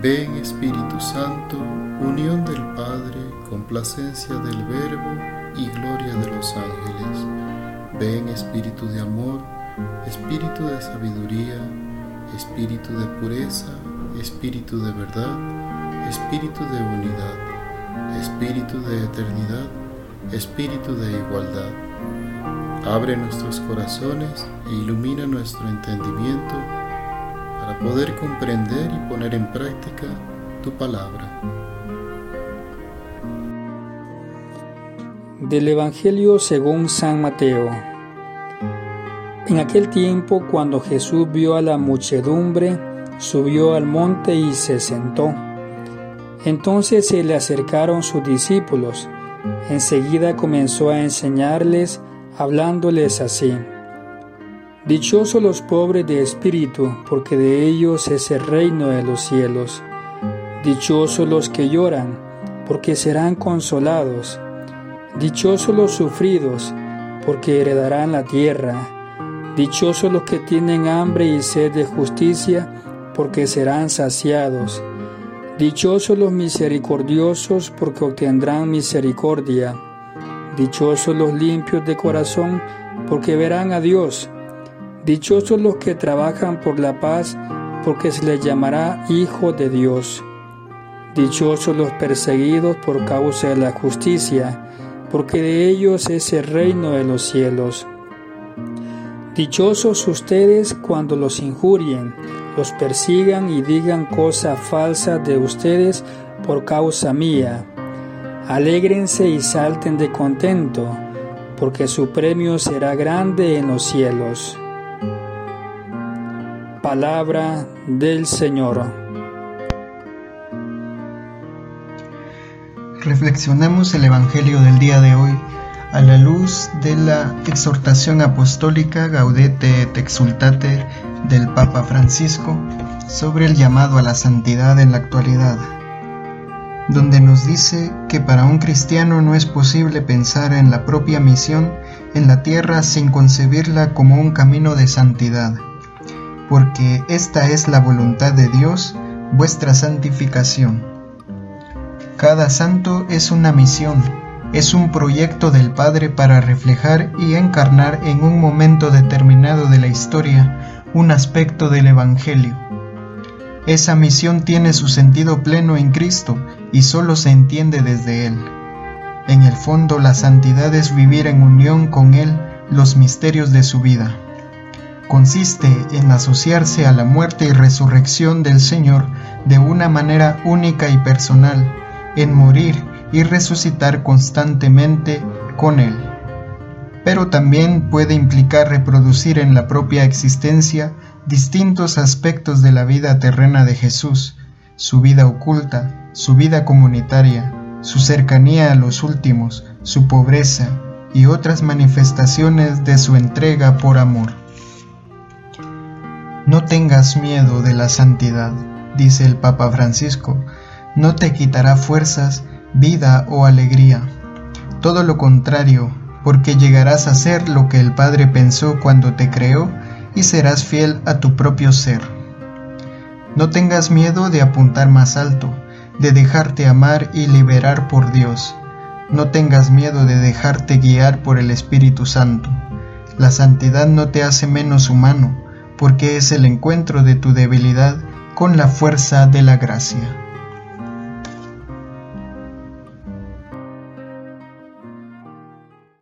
Ven Espíritu Santo, unión del Padre, complacencia del Verbo y gloria de los ángeles. Ven Espíritu de amor, Espíritu de sabiduría, Espíritu de pureza, Espíritu de verdad, Espíritu de unidad, Espíritu de eternidad, Espíritu de igualdad. Abre nuestros corazones e ilumina nuestro entendimiento para poder comprender y poner en práctica tu palabra. Del Evangelio según San Mateo. En aquel tiempo, cuando Jesús vio a la muchedumbre, subió al monte y se sentó. Entonces se le acercaron sus discípulos. Enseguida comenzó a enseñarles, hablándoles así. Dichosos los pobres de espíritu, porque de ellos es el reino de los cielos. Dichosos los que lloran, porque serán consolados. Dichosos los sufridos, porque heredarán la tierra. Dichosos los que tienen hambre y sed de justicia, porque serán saciados. Dichosos los misericordiosos, porque obtendrán misericordia. Dichosos los limpios de corazón, porque verán a Dios. Dichosos los que trabajan por la paz, porque se les llamará hijo de Dios. Dichosos los perseguidos por causa de la justicia, porque de ellos es el reino de los cielos. Dichosos ustedes cuando los injurien, los persigan y digan cosas falsas de ustedes por causa mía. Alégrense y salten de contento, porque su premio será grande en los cielos. Palabra del Señor. Reflexionemos el Evangelio del día de hoy a la luz de la exhortación apostólica Gaudete et Exultate del Papa Francisco sobre el llamado a la santidad en la actualidad, donde nos dice que para un cristiano no es posible pensar en la propia misión en la tierra sin concebirla como un camino de santidad porque esta es la voluntad de Dios, vuestra santificación. Cada santo es una misión, es un proyecto del Padre para reflejar y encarnar en un momento determinado de la historia un aspecto del Evangelio. Esa misión tiene su sentido pleno en Cristo y solo se entiende desde Él. En el fondo la santidad es vivir en unión con Él los misterios de su vida consiste en asociarse a la muerte y resurrección del Señor de una manera única y personal, en morir y resucitar constantemente con Él. Pero también puede implicar reproducir en la propia existencia distintos aspectos de la vida terrena de Jesús, su vida oculta, su vida comunitaria, su cercanía a los últimos, su pobreza y otras manifestaciones de su entrega por amor. No tengas miedo de la santidad, dice el Papa Francisco, no te quitará fuerzas, vida o alegría. Todo lo contrario, porque llegarás a ser lo que el Padre pensó cuando te creó y serás fiel a tu propio ser. No tengas miedo de apuntar más alto, de dejarte amar y liberar por Dios. No tengas miedo de dejarte guiar por el Espíritu Santo. La santidad no te hace menos humano, porque es el encuentro de tu debilidad con la fuerza de la gracia.